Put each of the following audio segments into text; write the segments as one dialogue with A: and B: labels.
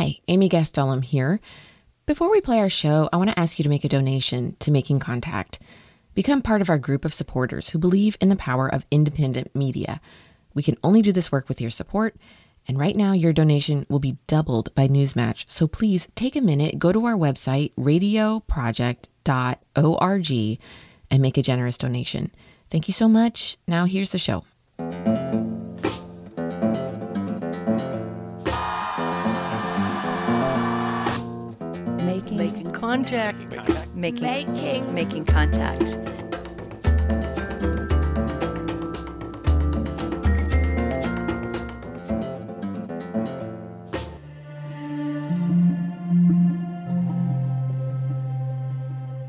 A: Hi, Amy Gastelum here. Before we play our show, I want to ask you to make a donation to Making Contact. Become part of our group of supporters who believe in the power of independent media. We can only do this work with your support, and right now your donation will be doubled by Newsmatch. So please take a minute, go to our website, radioproject.org, and make a generous donation. Thank you so much. Now here's the show.
B: Making,
C: Making contact.
B: making,
D: Making.
B: making contact.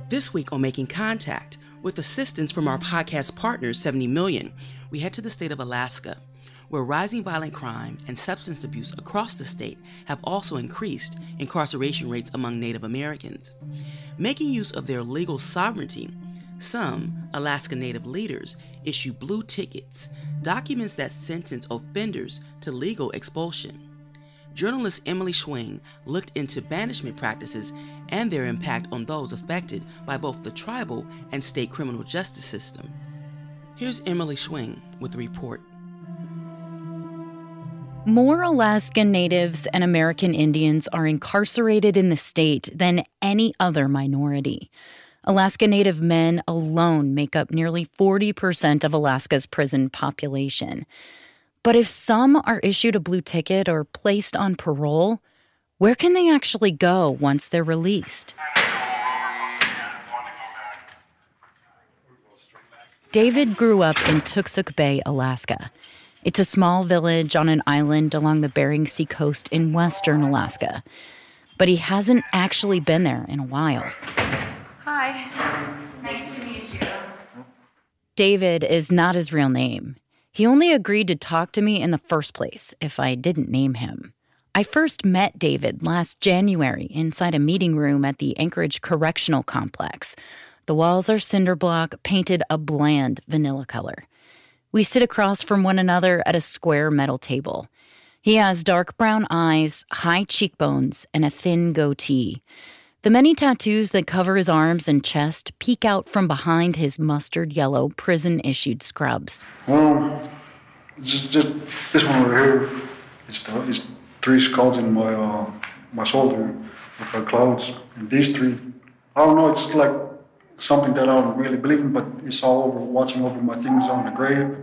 E: This week on Making Contact, with assistance from our podcast partner, 70 Million, we head to the state of Alaska, where rising violent crime and substance abuse across the state have also increased incarceration rates among Native Americans. Making use of their legal sovereignty, some Alaska Native leaders issue blue tickets, documents that sentence offenders to legal expulsion. Journalist Emily Schwing looked into banishment practices and their impact on those affected by both the tribal and state criminal justice system. Here's Emily Schwing with the report.
F: More Alaskan Natives and American Indians are incarcerated in the state than any other minority. Alaska Native men alone make up nearly 40% of Alaska's prison population. But if some are issued a blue ticket or placed on parole, where can they actually go once they're released? David grew up in Toksook Bay, Alaska. It's a small village on an island along the Bering Sea coast in western Alaska. But he hasn't actually been there in a while.
D: Hi. Nice to meet you.
F: David is not his real name. He only agreed to talk to me in the first place if I didn't name him. I first met David last January inside a meeting room at the Anchorage Correctional Complex. The walls are cinder block, painted a bland vanilla color. We sit across from one another at a square metal table. He has dark brown eyes, high cheekbones, and a thin goatee. The many tattoos that cover his arms and chest peek out from behind his mustard yellow prison issued scrubs.
G: Well, just, just this one over here. It's, the, it's three skulls in my uh, my shoulder with the clouds. And these three, I don't know. It's like something that I don't really believe in, but it's all over watching over my things on the grave.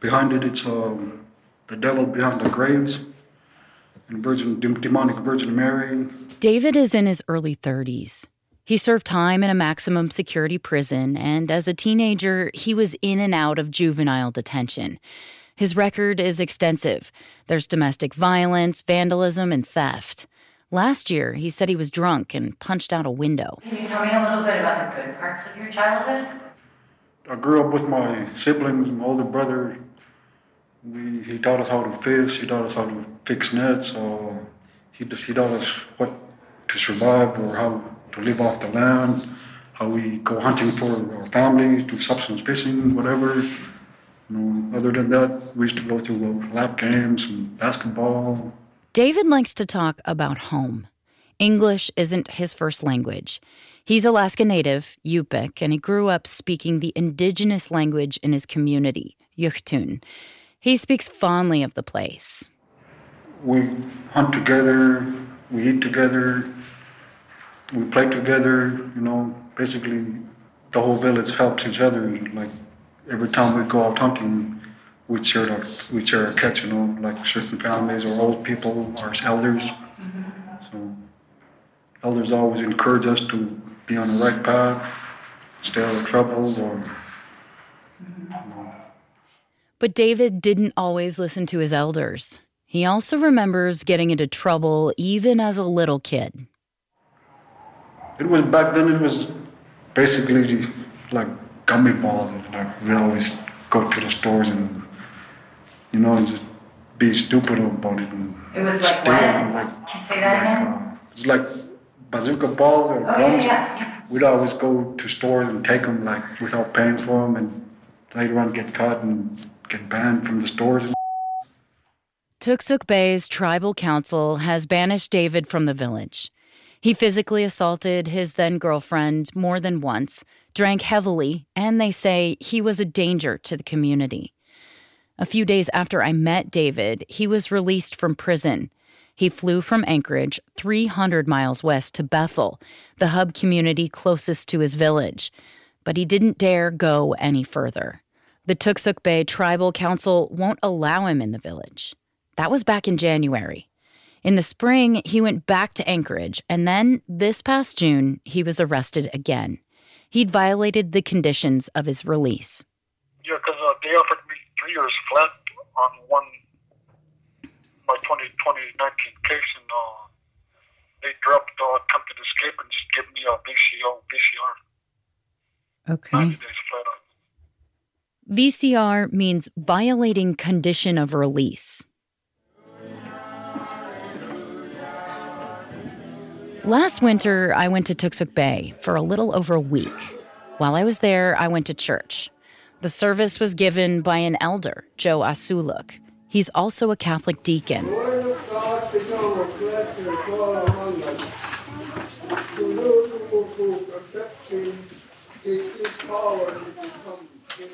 G: Behind it, it's um, the devil behind the graves, and Virgin demonic Virgin Mary.
F: David is in his early 30s. He served time in a maximum security prison, and as a teenager, he was in and out of juvenile detention. His record is extensive. There's domestic violence, vandalism, and theft. Last year, he said he was drunk and punched out a window.
D: Can you tell me a little bit about the good parts of your childhood?
G: I grew up with my siblings, my older brother. We, he taught us how to fish. He taught us how to fix nets. Uh, he just he taught us what to survive or how to live off the land. How we go hunting for our family, do subsistence fishing, whatever. You know, other than that, we used to go to uh, lap games and basketball.
F: David likes to talk about home. English isn't his first language. He's Alaska Native, Yupik, and he grew up speaking the indigenous language in his community, Yugtun. He speaks fondly of the place.
G: We hunt together, we eat together, we play together. You know, basically, the whole village helps each other. Like every time we go out hunting, we share the, we share a catch. You know, like certain families or old people or elders. So elders always encourage us to be on the right path, stay out of trouble, or
F: But David didn't always listen to his elders. He also remembers getting into trouble even as a little kid.
G: It was back then. It was basically like gummy balls. Like we always go to the stores and you know and just be stupid about it. And
D: It was like
G: steal
D: what?
G: and,
D: Can you say that
G: like,
D: again?
G: uh, it's like bazooka balls or
D: Oh, yeah, yeah.
G: We'd always go to stores and take them like without paying for them, and later on get caught and get banned from the stores.
F: Toksook Bay's tribal council has banished David from the village. He physically assaulted his then girlfriend more than once, drank heavily, and they say he was a danger to the community. A few days after I met David, he was released from prison. He flew from Anchorage, 300 miles west, to Bethel, the hub community closest to his village. But he didn't dare go any further. The Toksook Bay Tribal Council won't allow him in the village. That was back in January. In the spring, he went back to Anchorage, and then this past June, he was arrested again. He'd violated the conditions of his release
C: because uh, they offered me three years flat on one my 20, 2019 case, and uh, they dropped uh, attempted escape and just give me a VCO, VCR.
F: Okay.
C: 90 days flat on.
F: VCR means violating condition of release. Last winter, I went to Toksook Bay for a little over a week. While I was there, I went to church. The service was given by an elder, Joe Asuluk. He's also a Catholic deacon.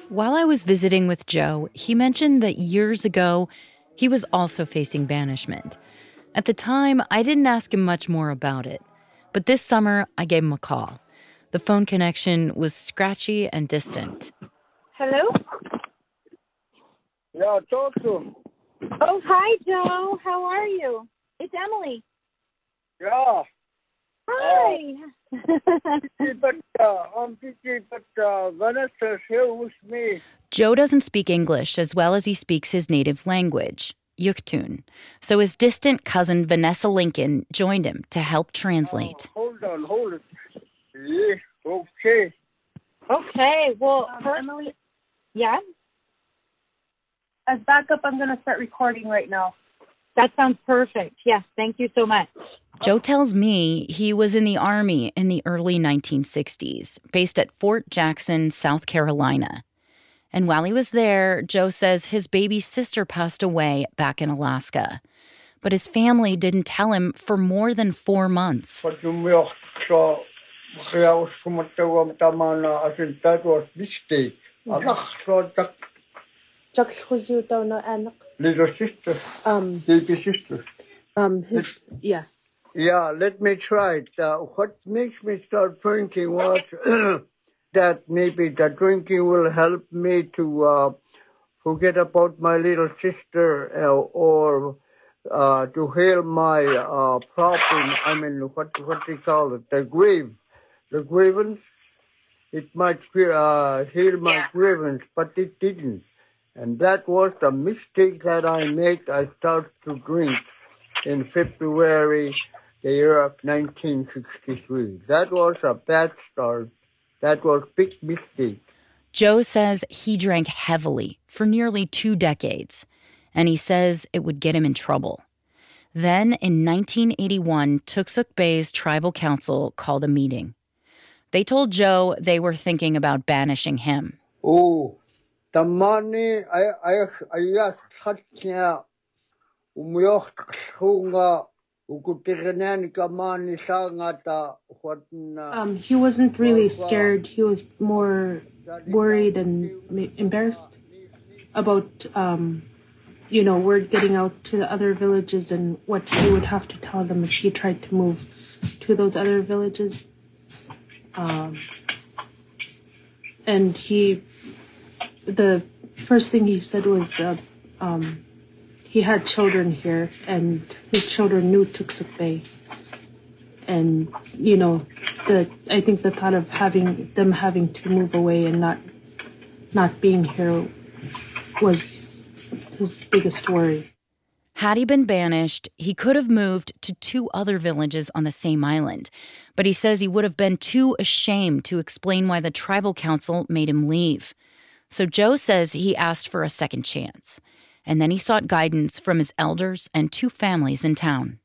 F: While I was visiting with Joe, he mentioned that years ago, he was also facing banishment. At the time, I didn't ask him much more about it. But this summer, I gave him a call. The phone connection was scratchy and distant.
H: Hello?
C: Yeah, talk to him.
H: Oh, hi, Joe. How are you? It's Emily.
C: Yeah.
H: Hi.
C: but uh, I'm thinking, but uh, here with me.
F: Joe doesn't speak English as well as he speaks his native language, Yugtun. So his distant cousin Vanessa Lincoln joined him to help translate.
C: Hold on, hold it. Yeah, okay.
H: okay. Well, first, Emily. Yeah? As backup, I'm going to start recording right now. That sounds perfect. Yes, thank you so much.
F: Joe tells me he was in the Army in the early 1960s, based at Fort Jackson, South Carolina. And while he was there, Joe says his baby sister passed away back in Alaska. But his family didn't tell him for more than four months.
C: But you milk, so kaya was kumatawag tama na asin that was mistake. Anak, so that
I: Chuck daw na anak.
C: little sister,
I: Um,
C: sister.
I: um, his, yeah.
C: Yeah, let me try it. Uh, what makes me start drinking was that maybe the drinking will help me to uh, forget about my little sister uh, or uh, to heal my uh, problem. I mean, what what they call it, the grief, the grievance. It might uh, heal my grievance, but it didn't. And that was the mistake that I made. I started to drink in February the year of 1963. That was a bad start. That was big mistake.
F: Joe says he drank heavily for nearly two decades, and he says it would get him in trouble. Then in 1981, Toksook Bay's tribal council called a meeting. They told Joe they were thinking about banishing him.
C: Oh, the money I I I had kya ukutirenen ka money sa nga ta what na
I: Um, he wasn't really scared. He was more worried and embarrassed about, um, you know, word getting out to the other villages and what he would have to tell them if he tried to move to those other villages. Um, and he, the first thing he said was, uh, um, he had children here, and his children knew Toksook Bay. And you know, the I think the thought of having them having to move away and not not being here was his biggest worry.
F: Had he been banished, he could have moved to two other villages on the same island. But he says he would have been too ashamed to explain why the tribal council made him leave. So Joe says he asked for a second chance. And then he sought guidance from his elders and two families in town.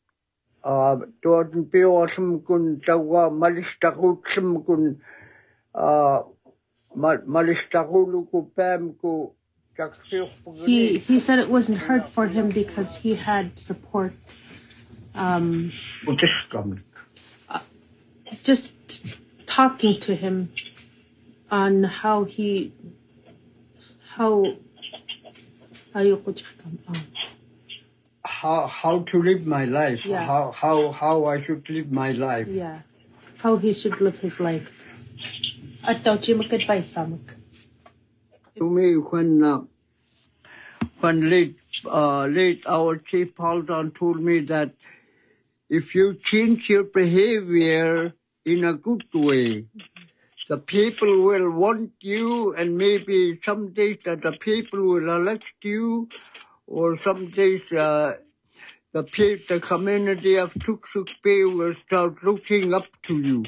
C: uh tuot pio sum kun tawa malista ku sum kun malista ku lu ku pam ku
I: he he said it wasn't hard for him because he had support. Um, uh, just talking to him on how he how
C: how how to live my life
I: Yeah.
C: how how how I should live my life
I: yeah how he should live his life. At daw siya mag-advise sa mag.
C: To me when uh, when late uh, late our chief Haldan told me that if you change your behavior in a good way, the people will want you, and maybe some days that the people will elect you, or some days uh, the pe- the community of Toksook Bay will start looking up to you.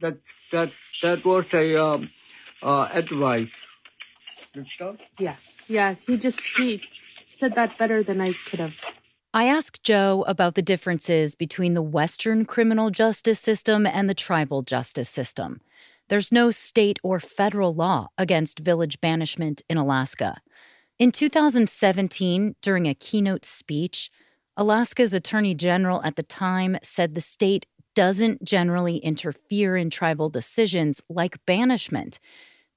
C: That that that was a um, uh, advice. Understand?
I: Yeah, yeah. He just he said that better than I could have.
F: I asked Joe about the differences between the Western criminal justice system and the tribal justice system. There's no state or federal law against village banishment in Alaska. In 2017, during a keynote speech, Alaska's Attorney General at the time said the state doesn't generally interfere in tribal decisions like banishment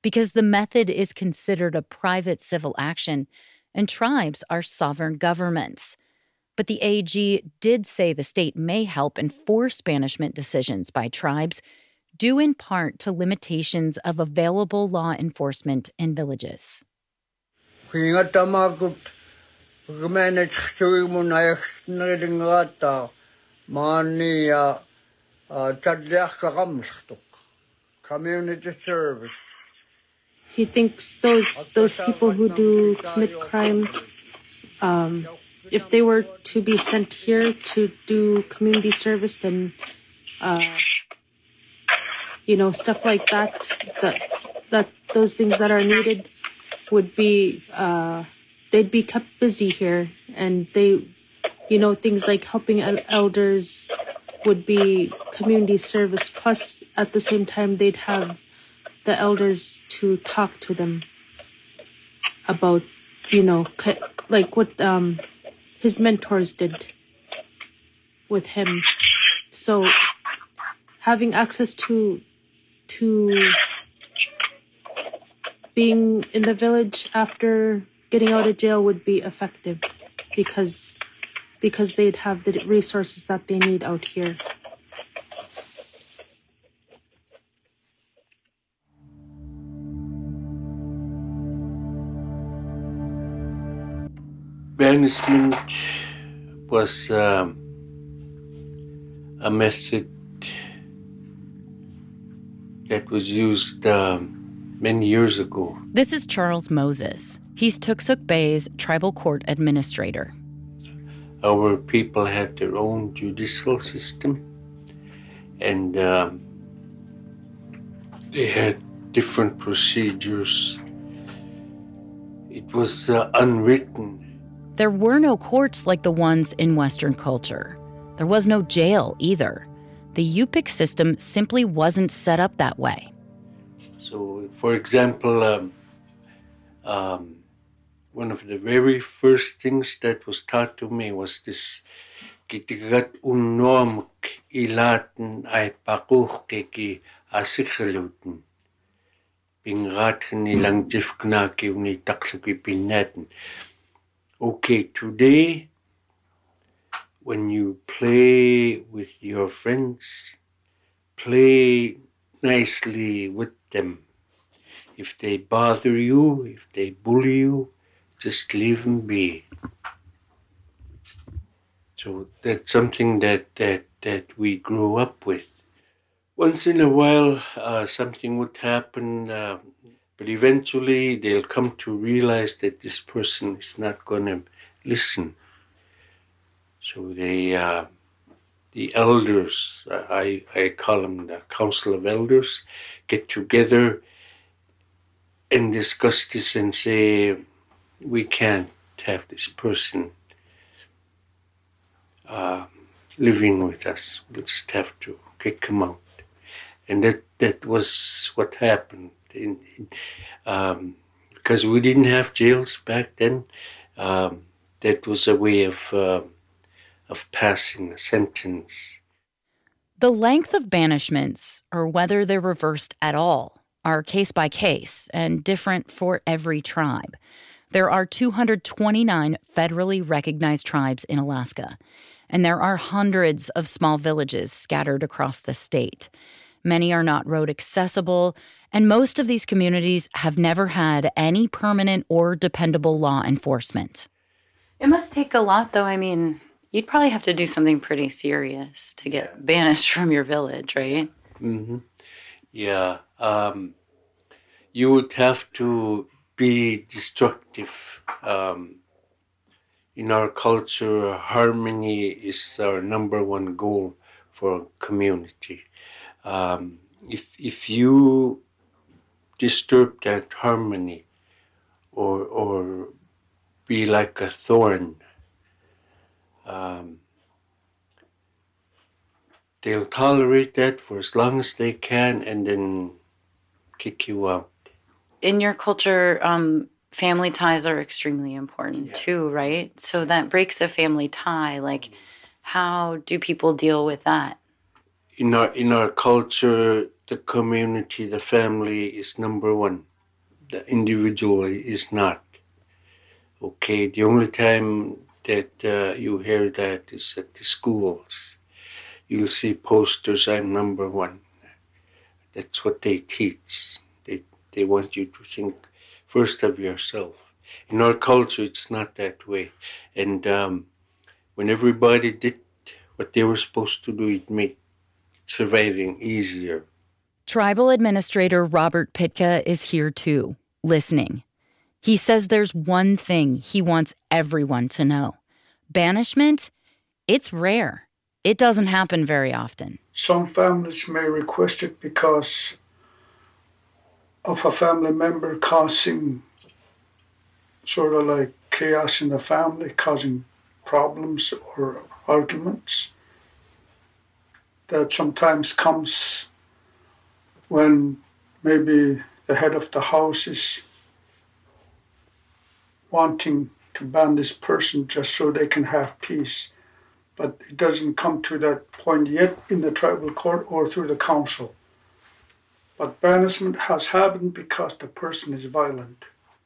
F: because the method is considered a private civil action and tribes are sovereign governments. But the AG did say the state may help enforce banishment decisions by tribes, due in part to limitations of available law enforcement in villages.
C: Kakamstok community service.
I: He thinks those those people who do commit crime, um, if they were to be sent here to do community service and uh, you know stuff like that, that that those things that are needed would be uh, they'd be kept busy here, and they, you know, things like helping elders would be community service. Plus, at the same time, they'd have the elders to talk to them about, you know, like what um, his mentors did with him. So, having access to to being in the village after getting out of jail would be effective because because they'd have the resources that they need out here.
J: Banishment was um, a method that was used um, many years ago.
F: This is Charles Moses. He's Toksook Bay's tribal court administrator.
J: Our people had their own judicial system, and um, they had different procedures. It was uh, unwritten.
F: There were no courts like the ones in Western culture. There was no jail either. The Yupik system simply wasn't set up that way.
J: So, for example, um, um, one of the very first things that was taught to me was this ilaten asikhaluten. Pinaten. Okay, today, when you play with your friends, play nicely with them. If they bother you, if they bully you, just leave them be. So that's something that that that we grew up with. Once in a while, uh, something would happen, uh, but eventually they'll come to realize that this person is not going to listen. So they, uh, the elders, I I call them the council of elders, get together and discuss this and say we can't have this person uh, living with us. We'll just have to kick him out. And that, that was what happened. In, in, um, because we didn't have jails back then. Um, that was a way of uh, of passing a sentence.
F: The length of banishments, or whether they're reversed at all, are case by case and different for every tribe. There are 229 federally recognized tribes in Alaska, and there are hundreds of small villages scattered across the state. Many are not road accessible, and most of these communities have never had any permanent or dependable law enforcement. It must take a lot, though. I mean, you'd probably have to do something pretty serious to get banished from your village, right?
J: Mm-hmm. Yeah. Um, you would have to be destructive. Um, in our culture, harmony is our number one goal for a community. Um, if if you disturb that harmony, or or be like a thorn, um, they'll tolerate that for as long as they can, and then kick you out.
F: In your culture, um, family ties are extremely important yeah. too, right? So that breaks a family tie. Like, how do people deal with that?
J: In our in our culture, the community, the family is number one. The individual is not. Okay, the only time that uh, you hear that is at the schools. You'll see posters, I'm number one. That's what they teach. They, they want you to think first of yourself. In our culture, it's not that way. And um, when everybody did what they were supposed to do, it made surviving easier.
F: Tribal Administrator Robert Pitka is here too, listening. He says there's one thing he wants everyone to know banishment, it's rare. It doesn't happen very often.
G: Some families may request it because of a family member causing sort of like chaos in the family, causing problems or arguments. That sometimes comes when maybe the head of the house is wanting to ban this person just so they can have peace. But it doesn't come to that point yet in the tribal court or through the council. But banishment has happened because the person is violent.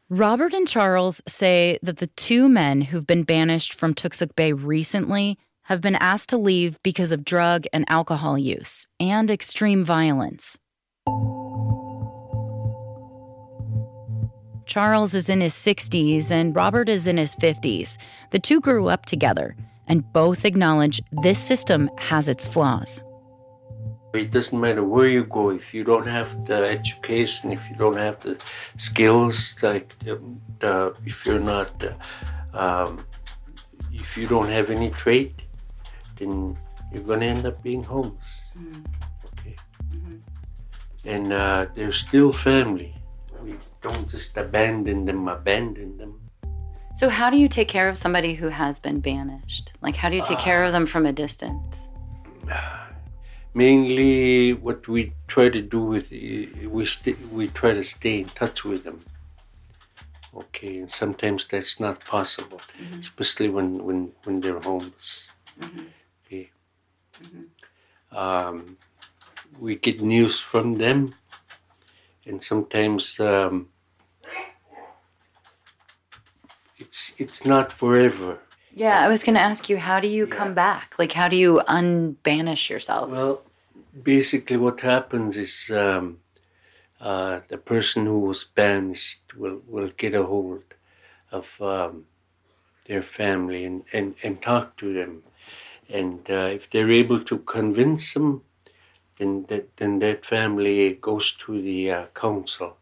F: Robert and Charles say that the two men who've been banished from Toksook Bay recently have been asked to leave because of drug and alcohol use and extreme violence. Charles is in his 60s and Robert is in his 50s. The two grew up together and both acknowledge this system has its flaws.
J: It doesn't matter where you go if you don't have the education, if you don't have the skills, like if you're not, uh, um, if you don't have any trade, then you're going to end up being homeless. Mm. Okay. Mm-hmm. And uh, they're still family. We don't just abandon them, abandon them.
F: So, how do you take care of somebody who has been banished? Like, how do you take uh, care of them from a distance?
J: Mainly, what we try to do with we st- we try to stay in touch with them. Okay, and sometimes that's not possible, mm-hmm. especially when when when they're homeless. Mm-hmm. Okay. Mm-hmm. Um, we get news from them, and sometimes um, it's it's not forever.
F: Yeah, I was going to ask you, how do you yeah. come back? Like, how do you unbanish yourself?
J: Well, basically, what happens is um, uh, the person who was banished will, will get a hold of um, their family and, and, and talk to them. And uh, if they're able to convince them, then that, then that family goes to the uh, council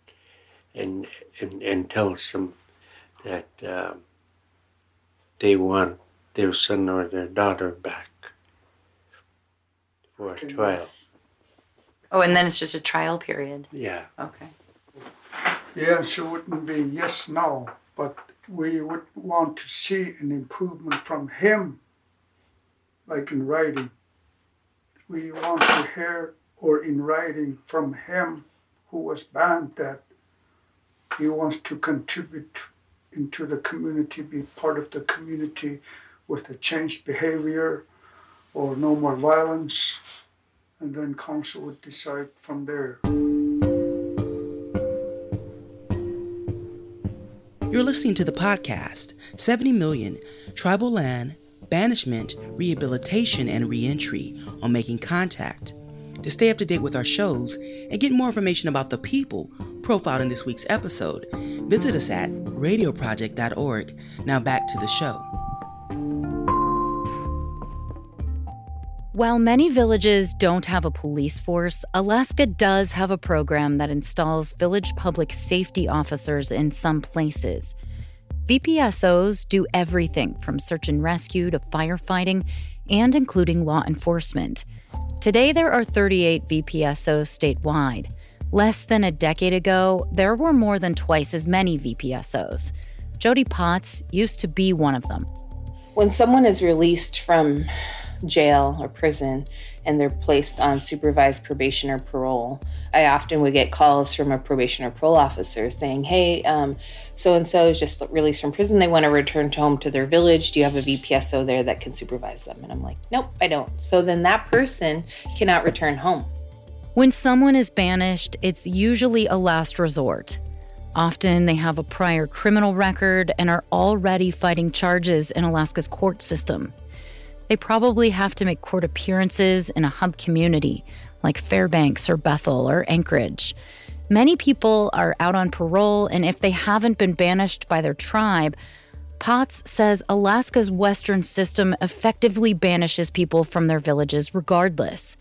J: and, and, and tells them that uh, they want their son or their daughter back for a trial.
F: Oh, and then it's just a trial period.
J: Yeah.
F: Okay.
G: Yeah, so it wouldn't be yes, no, but we would want to see an improvement from him, like in writing. We want to hear or in writing from him who was banned that he wants to contribute into the community, be part of the community with a changed behavior or no more violence, and then council would decide from there.
E: You're listening to the podcast 70 Million Tribal Land, Banishment, Rehabilitation, and Reentry on Making Contact. To stay up to date with our shows and get more information about the people profiled in this week's episode, visit us at radioproject.org. Now back to the show.
F: While many villages don't have a police force, Alaska does have a program that installs village public safety officers in some places. VPSOs do everything from search and rescue to firefighting and including law enforcement. Today, there are 38 VPSOs statewide. Less than a decade ago, there were more than twice as many VPSOs. Jody Potts used to be one of them.
A: When someone is released from jail or prison and they're placed on supervised probation or parole, I often would get calls from a probation or parole officer saying, Hey, so and so is just released from prison. They want to return home to their village. Do you have a VPSO there that can supervise them? And I'm like, Nope, I don't. So then that person cannot return home.
F: When someone is banished, it's usually a last resort. Often they have a prior criminal record and are already fighting charges in Alaska's court system. They probably have to make court appearances in a hub community like Fairbanks or Bethel or Anchorage. Many people are out on parole, and if they haven't been banished by their tribe, Potts says Alaska's Western system effectively banishes people from their villages regardless.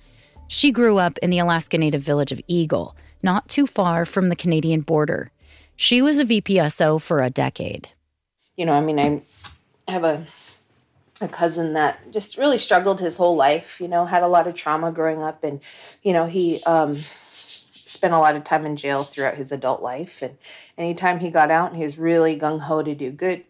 F: She grew up in the Alaska Native village of Eagle, not too far from the Canadian border. She was a VPSO for a decade.
A: You know, I mean, I have a a cousin that just really struggled his whole life, you know, had a lot of trauma growing up and you know, he um spent a lot of time in jail throughout his adult life and anytime he got out he was really gung ho to do good.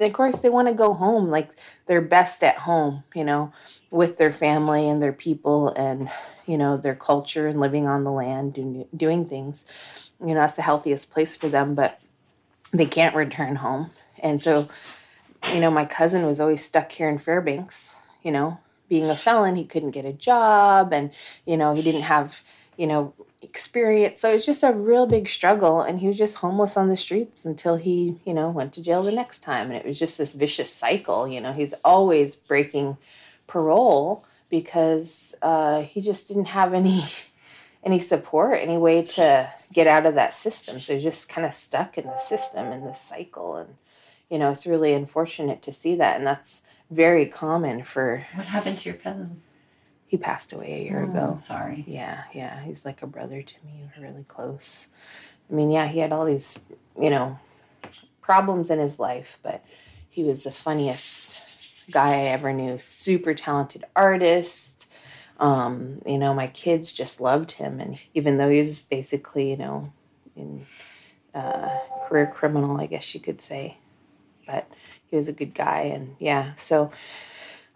A: of course they want to go home like they're best at home, you know, with their family and their people and you know, their culture and living on the land and doing things. You know, that's the healthiest place for them, but they can't return home. And so you know, my cousin was always stuck here in Fairbanks, you know, being a felon, he couldn't get a job and, you know, he didn't have, you know, experience. So it was just a real big struggle. And he was just homeless on the streets until he, you know, went to jail the next time. And it was just this vicious cycle. You know, he's always breaking parole because uh, he just didn't have any any support, any way to get out of that system. So he's just kind of stuck in the system in this cycle. And you know, it's really unfortunate to see that. And that's very common for.
F: What happened to your cousin?
A: He passed away a year
F: oh,
A: ago.
F: Sorry.
A: Yeah, yeah. He's like a brother to me. We're really close. I mean, yeah, he had all these, you know, problems in his life, but he was the funniest guy I ever knew. Super talented artist. Um, you know, my kids just loved him. And even though he was basically, you know, in uh, career criminal, I guess you could say, but he was a good guy. And yeah, so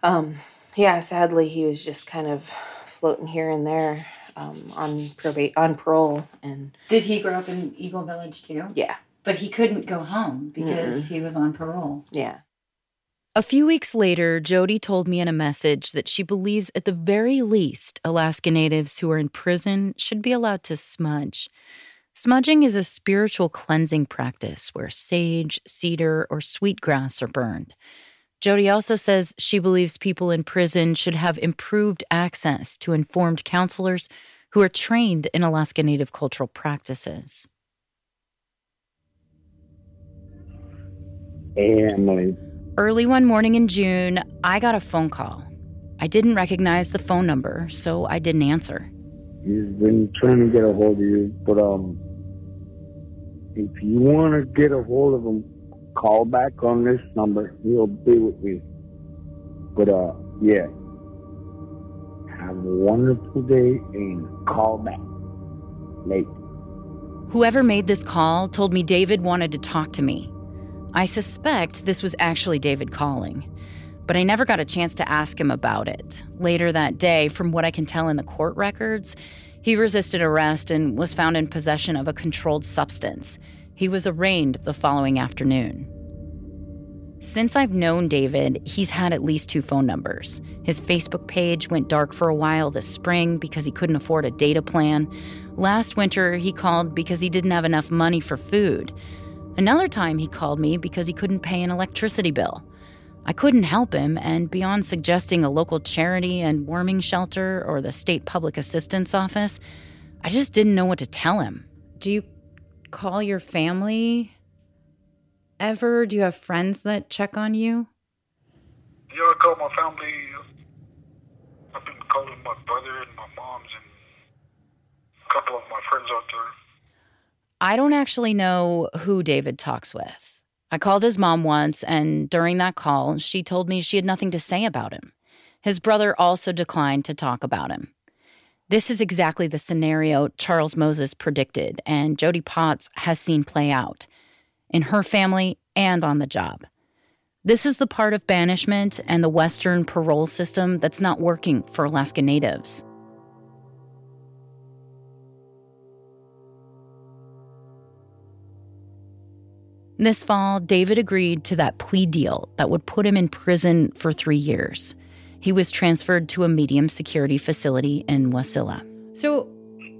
A: um, yeah, sadly, he was just kind of floating here and there um, on probate on parole. And
F: did he grow up in Eagle Village too?
A: Yeah,
F: but he couldn't go home because mm he was on parole.
A: Yeah.
F: A few weeks later, Jody told me in a message that she believes at the very least Alaska Natives who are in prison should be allowed to smudge. Smudging is a spiritual cleansing practice where sage, cedar, or sweetgrass are burned. Jody also says she believes people in prison should have improved access to informed counselors who are trained in Alaska Native cultural practices.
K: Hey, Emily.
F: Early one morning in June, I got a phone call. I didn't recognize the phone number, so I didn't answer.
K: He's been trying to get a hold of you, but um, if you want to get a hold of him, call back on this number. He'll be with you. But uh, yeah. Have a wonderful day and call back. Late.
F: Whoever made this call told me David wanted to talk to me. I suspect this was actually David calling, but I never got a chance to ask him about it. Later that day, from what I can tell in the court records, he resisted arrest and was found in possession of a controlled substance. He was arraigned the following afternoon. Since I've known David, he's had at least two phone numbers. His Facebook page went dark for a while this spring because he couldn't afford a data plan. Last winter, he called because he didn't have enough money for food. Another time, he called me because he couldn't pay an electricity bill. I couldn't help him, and beyond suggesting a local charity and warming shelter or the state public assistance office, I just didn't know what to tell him. Do you call your family ever? Do you have friends that check on you?
G: Yeah, I call my family. I've been calling my brother and my moms and a couple of my friends out there.
F: I don't actually know who David talks with. I called his mom once, and during that call, she told me she had nothing to say about him. His brother also declined to talk about him. This is exactly the scenario Charles Moses predicted, and Jody Potts has seen play out in her family and on the job. This is the part of banishment and the Western parole system that's not working for Alaska Natives. This fall, David agreed to that plea deal that would put him in prison for three years. He was transferred to a medium security facility in Wasilla. So,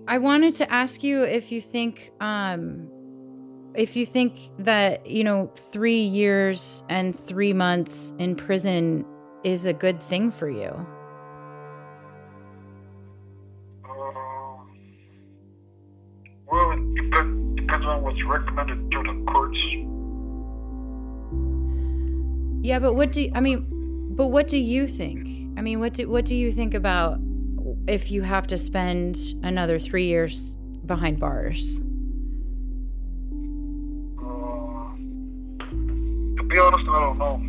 F: I wanted to ask you if you think, um, if you think that you know, three years and three months in prison is a good thing for you.
G: Uh, well, it depends, on what's recommended to the courts.
F: Yeah, but what do you, I mean? But what do you think? I mean, what do what do you think about if you have to spend another three years behind bars?
G: Uh, to be honest, I don't know.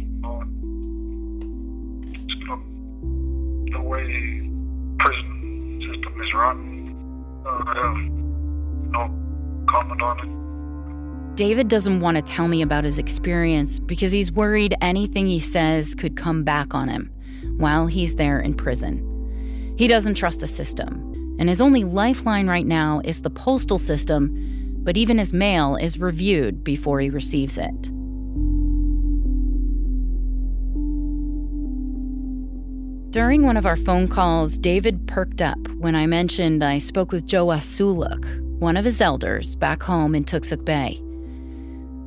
F: David doesn't want to tell me about his experience because he's worried anything he says could come back on him while he's there in prison. He doesn't trust the system, and his only lifeline right now is the postal system, but even his mail is reviewed before he receives it. During one of our phone calls, David perked up when I mentioned I spoke with Joe Asuluk, one of his elders back home in Toksook Bay.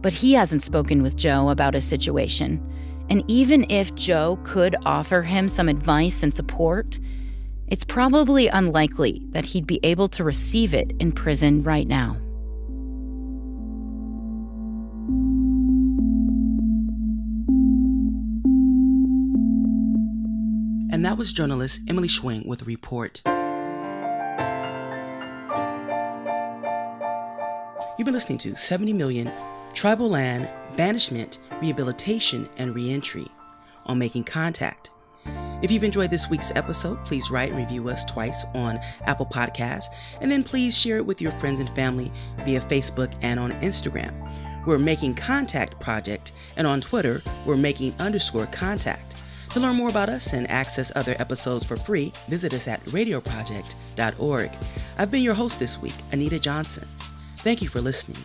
F: But he hasn't spoken with Joe about his situation. And even if Joe could offer him some advice and support, it's probably unlikely that he'd be able to receive it in prison right now.
E: And that was journalist Emily Schwing with a report. You've been listening to 70 Million Tribal Land, Banishment, Rehabilitation, and Reentry on Making Contact. If you've enjoyed this week's episode, please write and review us twice on Apple Podcasts, and then please share it with your friends and family via Facebook and on Instagram. We're Making Contact Project, and on Twitter, we're Making underscore contact. To learn more about us and access other episodes for free, visit us at radioproject.org. I've been your host this week, Anita Johnson. Thank you for listening.